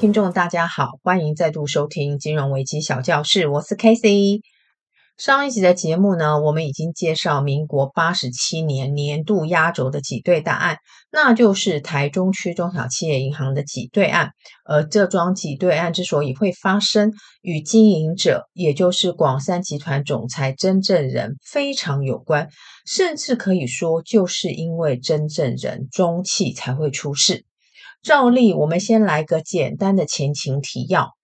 听众大家好，欢迎再度收听金融危机小教室，我是 Casey。上一集的节目呢，我们已经介绍民国八十七年年度压轴的挤兑大案，那就是台中区中小企业银行的挤兑案。而这桩挤兑案之所以会发生，与经营者，也就是广三集团总裁曾正人非常有关，甚至可以说，就是因为曾正人中气才会出事。照例，我们先来个简单的前情提要。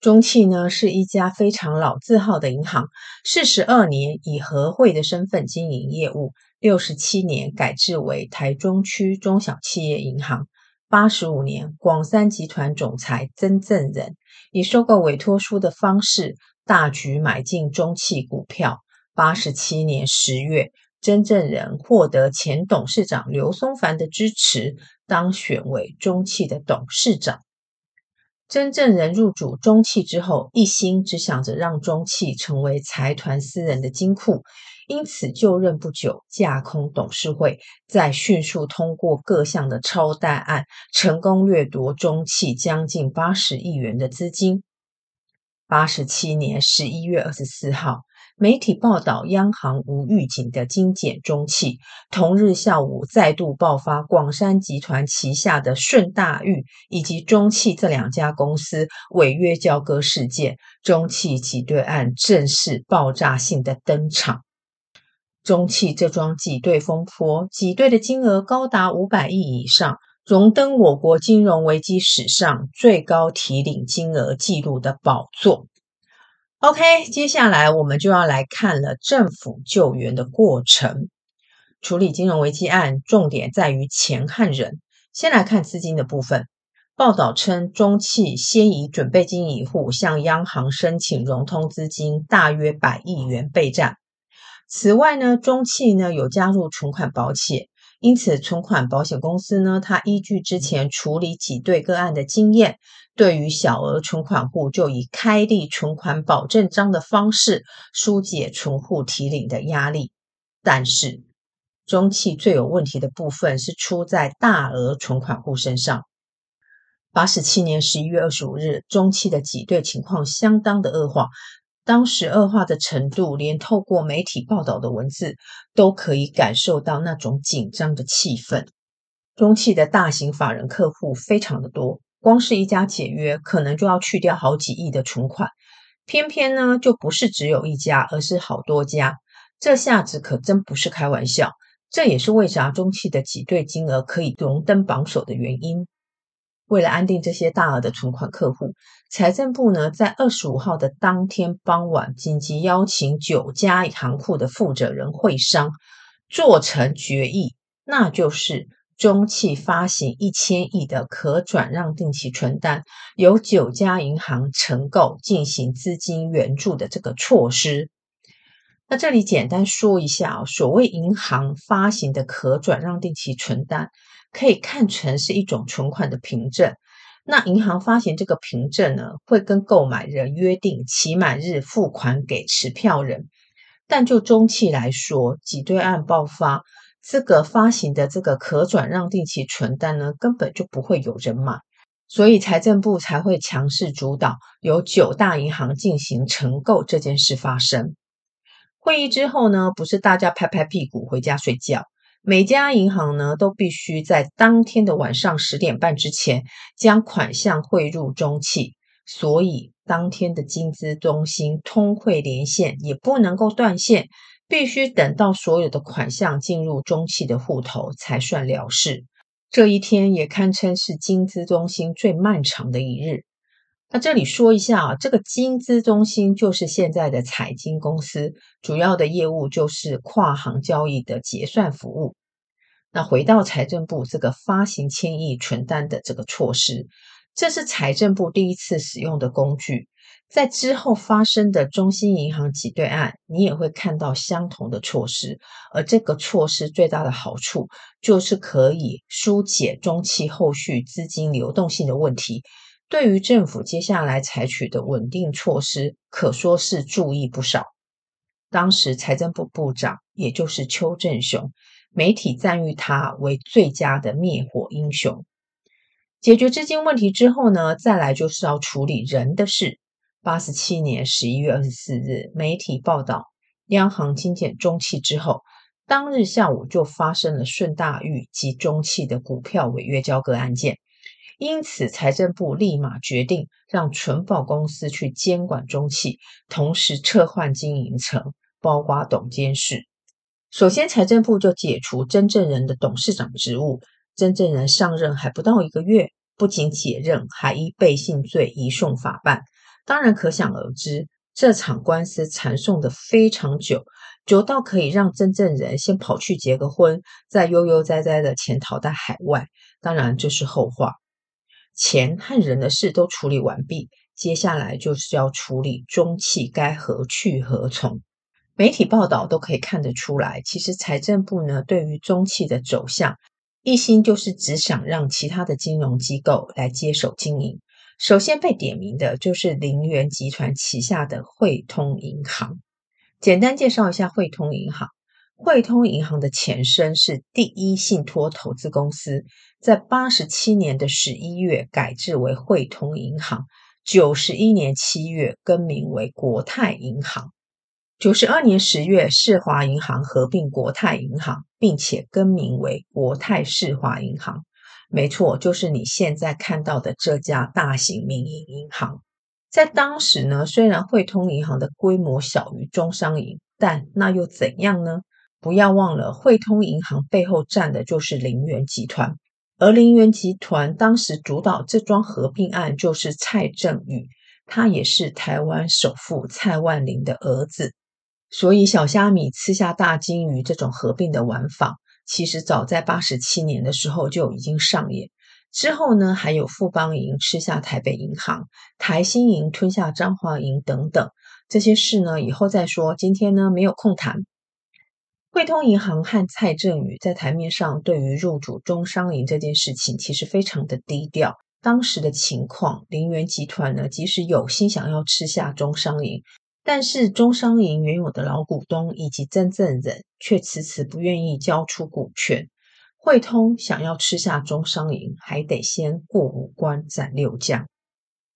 中企呢是一家非常老字号的银行，四十二年以合会的身份经营业务，六十七年改制为台中区中小企业银行，八十五年广三集团总裁曾正仁以收购委托书的方式大举买进中企股票，八十七年十月，真正人获得前董事长刘松凡的支持，当选为中汽的董事长。真正人入主中汽之后，一心只想着让中汽成为财团私人的金库，因此就任不久，架空董事会，再迅速通过各项的超贷案，成功掠夺中汽将近八十亿元的资金。八十七年十一月二十四号。媒体报道，央行无预警的精简中企。同日下午，再度爆发广山集团旗下的顺大裕以及中汽这两家公司违约交割事件，中汽挤兑案正式爆炸性的登场。中汽这桩挤兑风波，挤兑的金额高达五百亿以上，荣登我国金融危机史上最高提领金额纪录的宝座。OK，接下来我们就要来看了政府救援的过程。处理金融危机案，重点在于钱和人。先来看资金的部分。报道称，中企先以准备金一户向央行申请融通资金，大约百亿元备战。此外呢，中企呢有加入存款保险。因此，存款保险公司呢，它依据之前处理挤兑个案的经验，对于小额存款户就以开立存款保证章的方式疏解存户提领的压力。但是，中企最有问题的部分是出在大额存款户身上。八十七年十一月二十五日，中企的挤兑情况相当的恶化。当时恶化的程度，连透过媒体报道的文字都可以感受到那种紧张的气氛。中企的大型法人客户非常的多，光是一家解约，可能就要去掉好几亿的存款。偏偏呢，就不是只有一家，而是好多家。这下子可真不是开玩笑。这也是为啥中企的挤兑金额可以荣登榜首的原因。为了安定这些大额的存款客户，财政部呢在二十五号的当天傍晚，紧急邀请九家行库的负责人会商，做成决议，那就是中企发行一千亿的可转让定期存单，由九家银行承购进行资金援助的这个措施。那这里简单说一下啊，所谓银行发行的可转让定期存单。可以看成是一种存款的凭证。那银行发行这个凭证呢，会跟购买人约定期满日付款给持票人。但就中期来说，挤兑案爆发，这个发行的这个可转让定期存单呢，根本就不会有人买，所以财政部才会强势主导，由九大银行进行承购这件事发生。会议之后呢，不是大家拍拍屁股回家睡觉。每家银行呢，都必须在当天的晚上十点半之前将款项汇入中企，所以当天的金资中心通汇连线也不能够断线，必须等到所有的款项进入中企的户头才算了事。这一天也堪称是金资中心最漫长的一日。那这里说一下啊，这个金资中心就是现在的彩金公司，主要的业务就是跨行交易的结算服务。那回到财政部这个发行千亿存单的这个措施，这是财政部第一次使用的工具。在之后发生的中信银行挤兑案，你也会看到相同的措施。而这个措施最大的好处，就是可以疏解中期后续资金流动性的问题。对于政府接下来采取的稳定措施，可说是注意不少。当时财政部部长也就是邱正雄，媒体赞誉他为最佳的灭火英雄。解决资金问题之后呢，再来就是要处理人的事。八十七年十一月二十四日，媒体报道，央行精简中企之后，当日下午就发生了顺大裕及中企的股票违约交割案件。因此，财政部立马决定让存保公司去监管中企，同时撤换经营层，包括董监事。首先，财政部就解除曾正仁的董事长职务。曾正仁上任还不到一个月，不仅解任，还依背信罪移送法办。当然，可想而知，这场官司缠讼的非常久，久到可以让真正人先跑去结个婚，再悠悠哉哉的潜逃到海外。当然，这是后话。钱和人的事都处理完毕，接下来就是要处理中企该何去何从。媒体报道都可以看得出来，其实财政部呢，对于中企的走向，一心就是只想让其他的金融机构来接手经营。首先被点名的就是林园集团旗下的汇通银行。简单介绍一下汇通银行。汇通银行的前身是第一信托投资公司，在八十七年的十一月改制为汇通银行，九十一年七月更名为国泰银行。九十二年十月，世华银行合并国泰银行，并且更名为国泰世华银行。没错，就是你现在看到的这家大型民营银行。在当时呢，虽然汇通银行的规模小于中商银，但那又怎样呢？不要忘了，汇通银行背后站的就是林园集团，而林园集团当时主导这桩合并案就是蔡正宇，他也是台湾首富蔡万林的儿子。所以，小虾米吃下大鲸鱼这种合并的玩法，其实早在八十七年的时候就已经上演。之后呢，还有富邦银吃下台北银行，台新银吞下彰化银等等这些事呢，以后再说。今天呢，没有空谈。汇通银行和蔡正宇在台面上对于入主中商银这件事情，其实非常的低调。当时的情况，林园集团呢，即使有心想要吃下中商银。但是中商银原有的老股东以及真正人却迟迟不愿意交出股权，汇通想要吃下中商银，还得先过五关斩六将。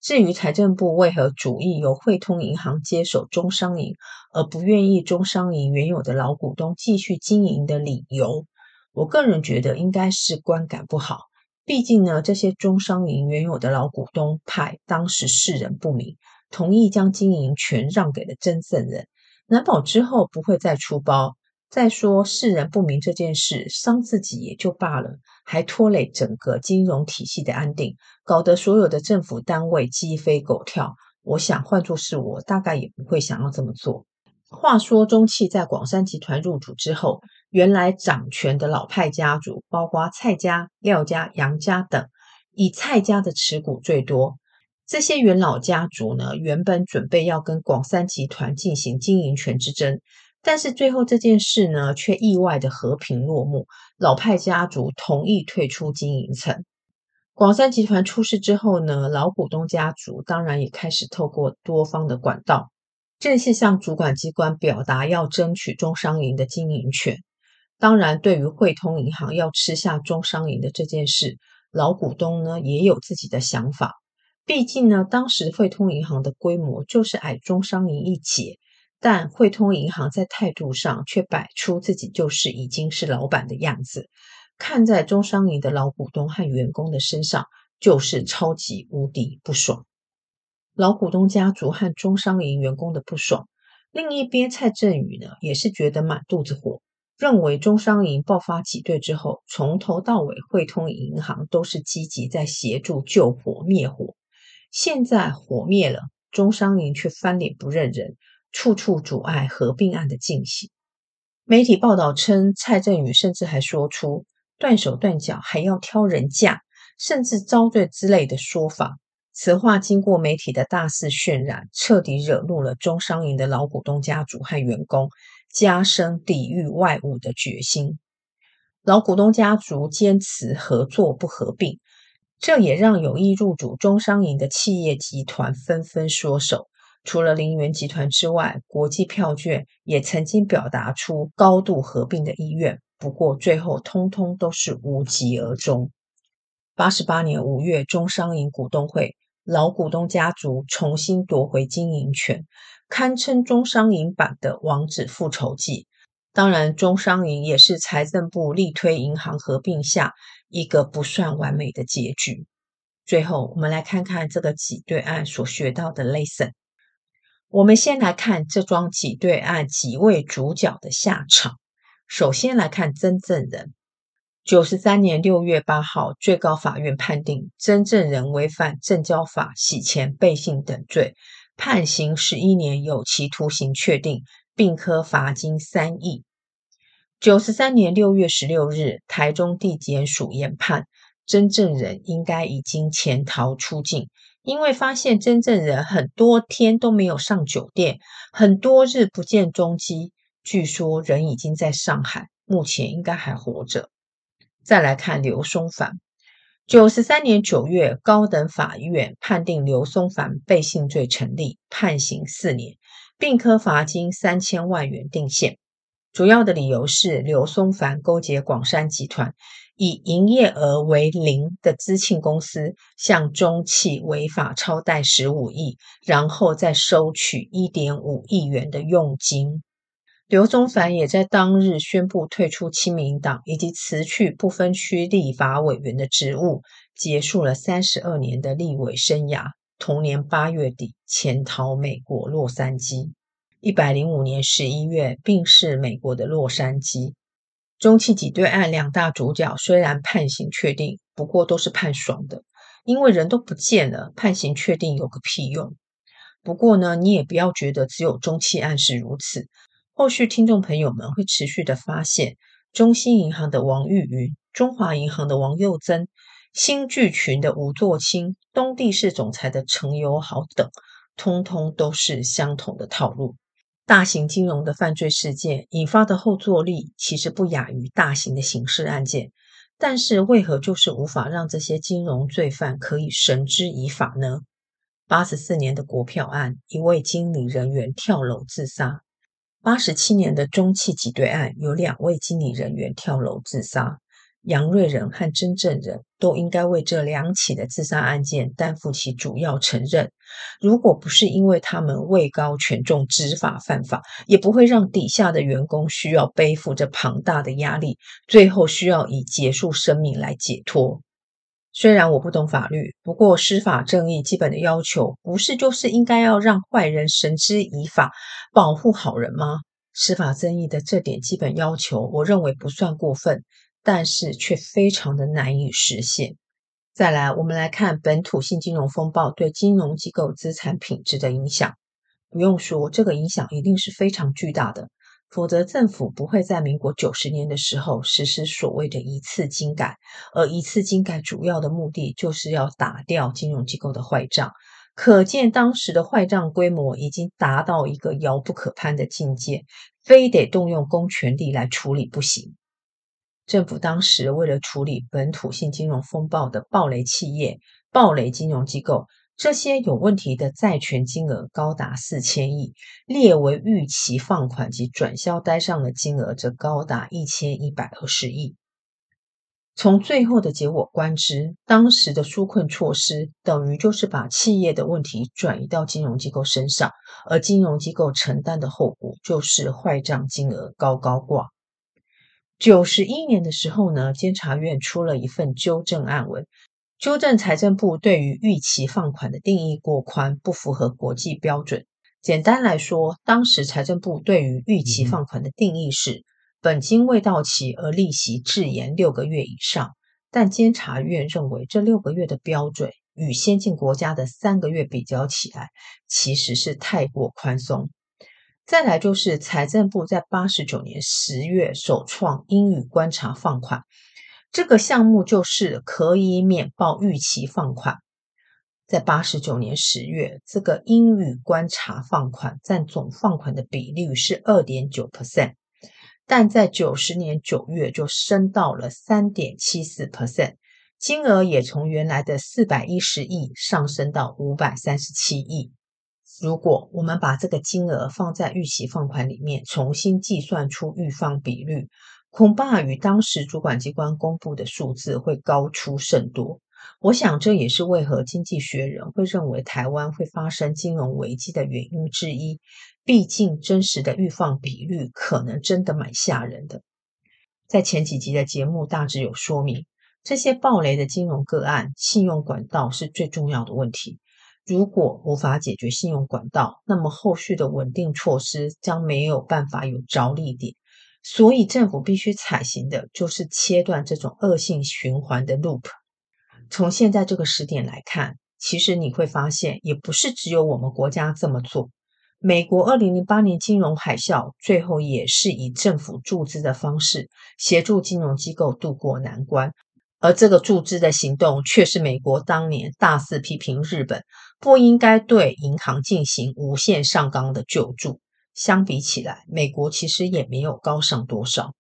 至于财政部为何主意由汇通银行接手中商银，而不愿意中商银原有的老股东继续经营的理由，我个人觉得应该是观感不好。毕竟呢，这些中商银原有的老股东派当时世人不明。同意将经营权让给了曾正人，难保之后不会再出包。再说世人不明这件事，伤自己也就罢了，还拖累整个金融体系的安定，搞得所有的政府单位鸡飞狗跳。我想换作是我，大概也不会想要这么做。话说中汽在广山集团入主之后，原来掌权的老派家族，包括蔡家、廖家、杨家等，以蔡家的持股最多。这些元老家族呢，原本准备要跟广三集团进行经营权之争，但是最后这件事呢，却意外的和平落幕。老派家族同意退出经营层。广三集团出事之后呢，老股东家族当然也开始透过多方的管道，正式向主管机关表达要争取中商银的经营权。当然，对于汇通银行要吃下中商银的这件事，老股东呢也有自己的想法。毕竟呢，当时汇通银行的规模就是矮中商银一截，但汇通银行在态度上却摆出自己就是已经是老板的样子，看在中商银的老股东和员工的身上，就是超级无敌不爽。老股东家族和中商银员工的不爽，另一边蔡正宇呢也是觉得满肚子火，认为中商银爆发挤兑之后，从头到尾汇通银行都是积极在协助救火灭火。现在火灭了，中商银却翻脸不认人，处处阻碍合并案的进行。媒体报道称，蔡正宇甚至还说出断手断脚还要挑人嫁，甚至遭罪之类的说法。此话经过媒体的大肆渲染，彻底惹怒了中商银的老股东家族和员工，加深抵御外侮的决心。老股东家族坚持合作不合并。这也让有意入主中商银的企业集团纷纷缩手。除了林园集团之外，国际票券也曾经表达出高度合并的意愿，不过最后通通都是无疾而终。八十八年五月，中商银股东会老股东家族重新夺回经营权，堪称中商银版的王子复仇记。当然，中商银也是财政部力推银行合并下一个不算完美的结局。最后，我们来看看这个挤兑案所学到的 lesson。我们先来看这桩挤兑案几位主角的下场。首先来看真正人。九十三年六月八号，最高法院判定曾正人违反证交法洗钱、背信等罪，判刑十一年有期徒刑确定，并科罚金三亿。九十三年六月十六日，台中地检署研判。真正人应该已经潜逃出境，因为发现真正人很多天都没有上酒店，很多日不见踪迹。据说人已经在上海，目前应该还活着。再来看刘松凡，九十三年九月，高等法院判定刘松凡背信罪成立，判刑四年，并科罚金三千万元定谳。主要的理由是刘松凡勾结广山集团。以营业额为零的资庆公司向中企违法超贷十五亿，然后再收取一点五亿元的佣金。刘松凡也在当日宣布退出亲民党，以及辞去不分区立法委员的职务，结束了三十二年的立委生涯。同年八月底，潜逃美国洛杉矶。一百零五年十一月，病逝美国的洛杉矶。中企挤兑案两大主角虽然判刑确定，不过都是判爽的，因为人都不见了，判刑确定有个屁用。不过呢，你也不要觉得只有中企案是如此，后续听众朋友们会持续的发现，中兴银行的王玉云、中华银行的王又增、新巨群的吴作清、东帝士总裁的陈友豪等，通通都是相同的套路。大型金融的犯罪事件引发的后坐力，其实不亚于大型的刑事案件，但是为何就是无法让这些金融罪犯可以绳之以法呢？八十四年的国票案，一位经理人员跳楼自杀；八十七年的中汽挤兑案，有两位经理人员跳楼自杀。杨瑞仁和曾正人都应该为这两起的自杀案件担负起主要承认。如果不是因为他们位高权重执法犯法，也不会让底下的员工需要背负着庞大的压力，最后需要以结束生命来解脱。虽然我不懂法律，不过司法正义基本的要求，不是就是应该要让坏人绳之以法，保护好人吗？司法正义的这点基本要求，我认为不算过分。但是却非常的难以实现。再来，我们来看本土性金融风暴对金融机构资产品质的影响。不用说，这个影响一定是非常巨大的，否则政府不会在民国九十年的时候实施所谓的一次金改。而一次金改主要的目的就是要打掉金融机构的坏账。可见当时的坏账规模已经达到一个遥不可攀的境界，非得动用公权力来处理不行。政府当时为了处理本土性金融风暴的暴雷企业、暴雷金融机构，这些有问题的债权金额高达四千亿，列为预期放款及转销单上的金额则高达一千一百二十亿。从最后的结果观之，当时的纾困措施等于就是把企业的问题转移到金融机构身上，而金融机构承担的后果就是坏账金额高高挂。九十一年的时候呢，监察院出了一份纠正案文，纠正财政部对于逾期放款的定义过宽，不符合国际标准。简单来说，当时财政部对于逾期放款的定义是本金未到期而利息滞延六个月以上，但监察院认为这六个月的标准与先进国家的三个月比较起来，其实是太过宽松。再来就是财政部在八十九年十月首创英语观察放款这个项目，就是可以免报预期放款。在八十九年十月，这个英语观察放款占总放款的比率是二点九 percent，但在九十年九月就升到了三点七四 percent，金额也从原来的四百一十亿上升到五百三十七亿。如果我们把这个金额放在预期放款里面，重新计算出预放比率，恐怕与当时主管机关公布的数字会高出甚多。我想这也是为何《经济学人》会认为台湾会发生金融危机的原因之一。毕竟真实的预放比率可能真的蛮吓人的。在前几集的节目大致有说明，这些暴雷的金融个案，信用管道是最重要的问题。如果无法解决信用管道，那么后续的稳定措施将没有办法有着力点。所以政府必须采行的就是切断这种恶性循环的 loop。从现在这个时点来看，其实你会发现，也不是只有我们国家这么做。美国二零零八年金融海啸，最后也是以政府注资的方式协助金融机构渡过难关，而这个注资的行动，却是美国当年大肆批评日本不应该对银行进行无限上纲的救助。相比起来，美国其实也没有高尚多少，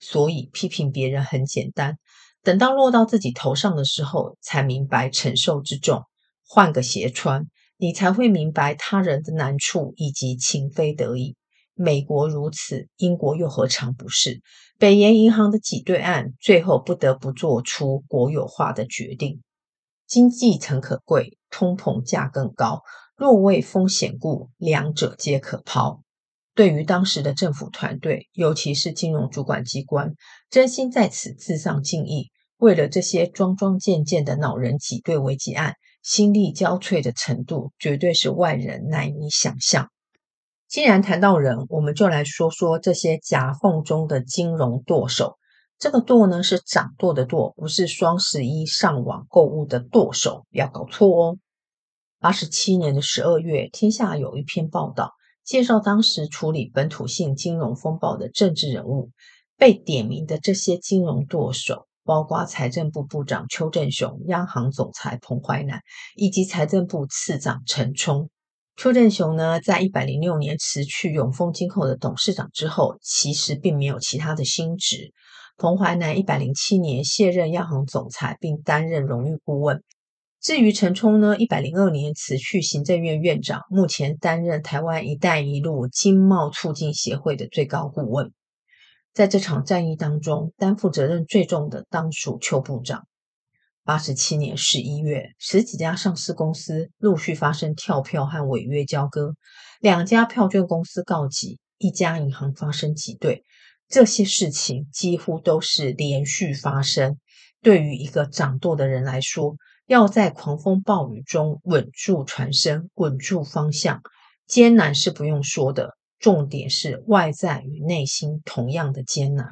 所以批评别人很简单。等到落到自己头上的时候，才明白承受之重。换个鞋穿，你才会明白他人的难处以及情非得已。美国如此，英国又何尝不是？北岩银行的挤兑案，最后不得不做出国有化的决定。经济诚可贵，通膨价更高。若为风险故，两者皆可抛。对于当时的政府团队，尤其是金融主管机关，真心在此致上敬意。为了这些桩桩件件的恼人挤兑危机案，心力交瘁的程度绝对是外人难以想象。既然谈到人，我们就来说说这些夹缝中的金融舵手。这个“舵”呢，是掌舵的“舵”，不是双十一上网购物的剁手，不要搞错哦。八十七年的十二月，天下有一篇报道，介绍当时处理本土性金融风暴的政治人物，被点名的这些金融舵手。包括财政部部长邱正雄、央行总裁彭淮南以及财政部次长陈冲。邱正雄呢，在一百零六年辞去永丰金控的董事长之后，其实并没有其他的新职。彭淮南一百零七年卸任央行总裁，并担任荣誉顾问。至于陈冲呢，一百零二年辞去行政院院长，目前担任台湾“一带一路”经贸促进协会的最高顾问。在这场战役当中，担负责任最重的当属邱部长。八十七年十一月，十几家上市公司陆续发生跳票和违约交割，两家票券公司告急，一家银行发生挤兑，这些事情几乎都是连续发生。对于一个掌舵的人来说，要在狂风暴雨中稳住船身、稳住方向，艰难是不用说的。重点是外在与内心同样的艰难。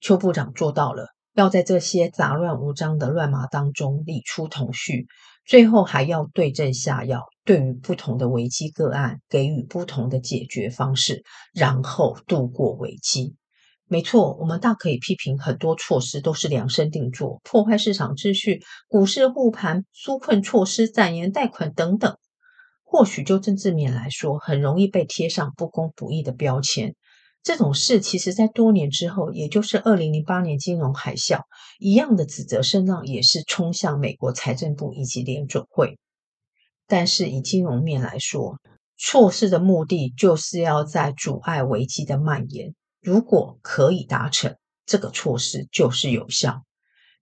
邱部长做到了，要在这些杂乱无章的乱麻当中理出头绪，最后还要对症下药，对于不同的危机个案给予不同的解决方式，然后度过危机。没错，我们大可以批评很多措施都是量身定做，破坏市场秩序、股市护盘、纾困措施、展延贷款等等。或许就政治面来说，很容易被贴上不公不义的标签。这种事其实，在多年之后，也就是二零零八年金融海啸，一样的指责声浪也是冲向美国财政部以及联准会。但是以金融面来说，措施的目的就是要在阻碍危机的蔓延。如果可以达成，这个措施就是有效。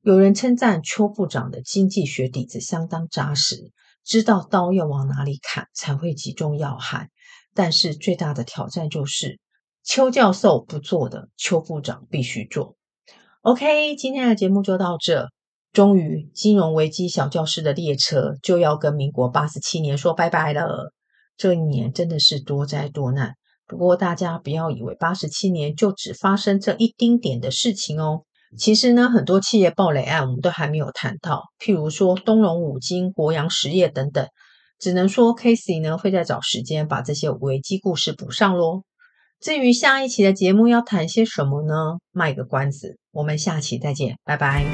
有人称赞邱部长的经济学底子相当扎实。知道刀要往哪里砍才会击中要害，但是最大的挑战就是邱教授不做的，邱部长必须做。OK，今天的节目就到这。终于，金融危机小教室的列车就要跟民国八十七年说拜拜了。这一年真的是多灾多难，不过大家不要以为八十七年就只发生这一丁点的事情哦。其实呢，很多企业暴雷案我们都还没有谈到，譬如说东隆五金、国阳实业等等。只能说 Casey 呢会再找时间把这些危机故事补上喽。至于下一期的节目要谈些什么呢？卖个关子，我们下期再见，拜拜。